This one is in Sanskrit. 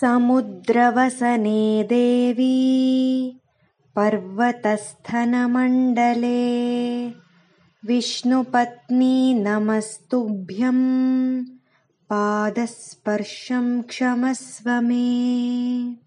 समुद्रवसने देवी पर्वतस्थनमण्डले विष्णुपत्नी नमस्तुभ्यं पादस्पर्शं क्षमस्व मे।